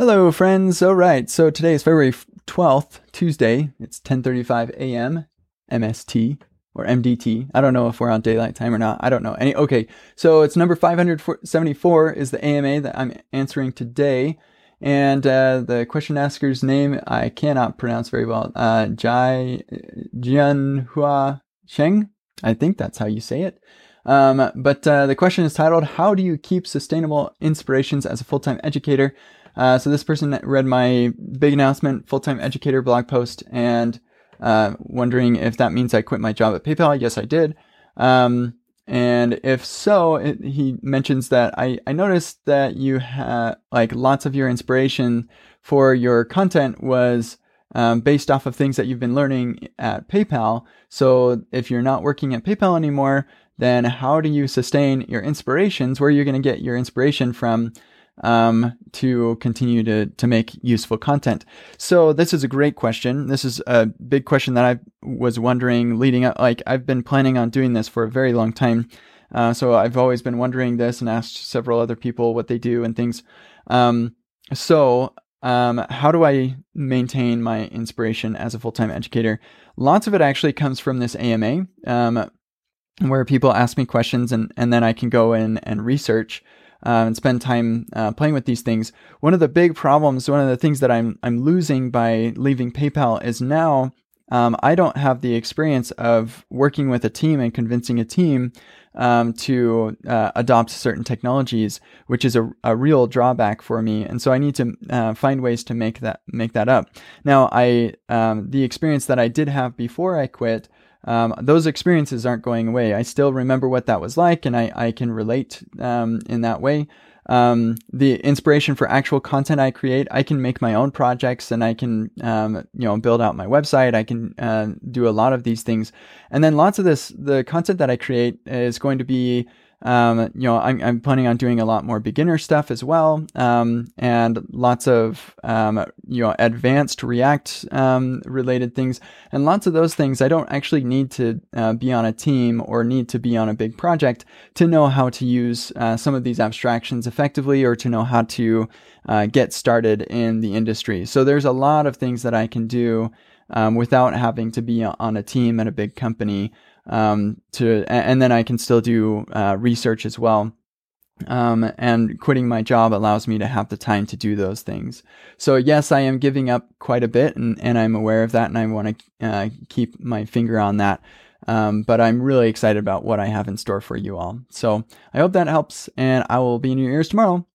Hello, friends. All right, so today is February 12th, Tuesday. It's 10:35 a.m. MST or MDT. I don't know if we're on daylight time or not. I don't know. Any okay. So it's number 574 is the AMA that I'm answering today. And uh, the question asker's name I cannot pronounce very well. Uh, Jai Jianhua Sheng. I think that's how you say it. Um, but uh, the question is titled, How do you keep sustainable inspirations as a full time educator? Uh, so this person read my big announcement, full time educator blog post, and uh, wondering if that means I quit my job at PayPal. Yes, I did. Um, and if so, it, he mentions that I, I noticed that you had like lots of your inspiration for your content was um, based off of things that you've been learning at PayPal. So if you're not working at PayPal anymore, then how do you sustain your inspirations? Where are you going to get your inspiration from um, to continue to to make useful content? So this is a great question. This is a big question that I was wondering leading up. Like I've been planning on doing this for a very long time. Uh, so I've always been wondering this and asked several other people what they do and things. Um, so um, how do I maintain my inspiration as a full time educator? Lots of it actually comes from this AMA. Um, where people ask me questions and, and then I can go in and research uh, and spend time uh, playing with these things. One of the big problems, one of the things that I'm I'm losing by leaving PayPal is now um, I don't have the experience of working with a team and convincing a team um, to uh, adopt certain technologies, which is a, a, real drawback for me. And so I need to uh, find ways to make that make that up. Now, I um, the experience that I did have before I quit um, those experiences aren't going away. I still remember what that was like, and I, I can relate um, in that way. Um, the inspiration for actual content I create, I can make my own projects, and I can um, you know build out my website. I can uh, do a lot of these things, and then lots of this the content that I create is going to be um, you know, I'm, I'm, planning on doing a lot more beginner stuff as well, um, and lots of um, you know advanced React um, related things, and lots of those things. I don't actually need to uh, be on a team or need to be on a big project to know how to use uh, some of these abstractions effectively, or to know how to uh, get started in the industry. So there's a lot of things that I can do um, without having to be on a team at a big company um, to and then I can still do uh, research as well. Um, and quitting my job allows me to have the time to do those things. So yes, I am giving up quite a bit, and, and I'm aware of that, and I want to uh, keep my finger on that. Um, but I'm really excited about what I have in store for you all. So I hope that helps, and I will be in your ears tomorrow.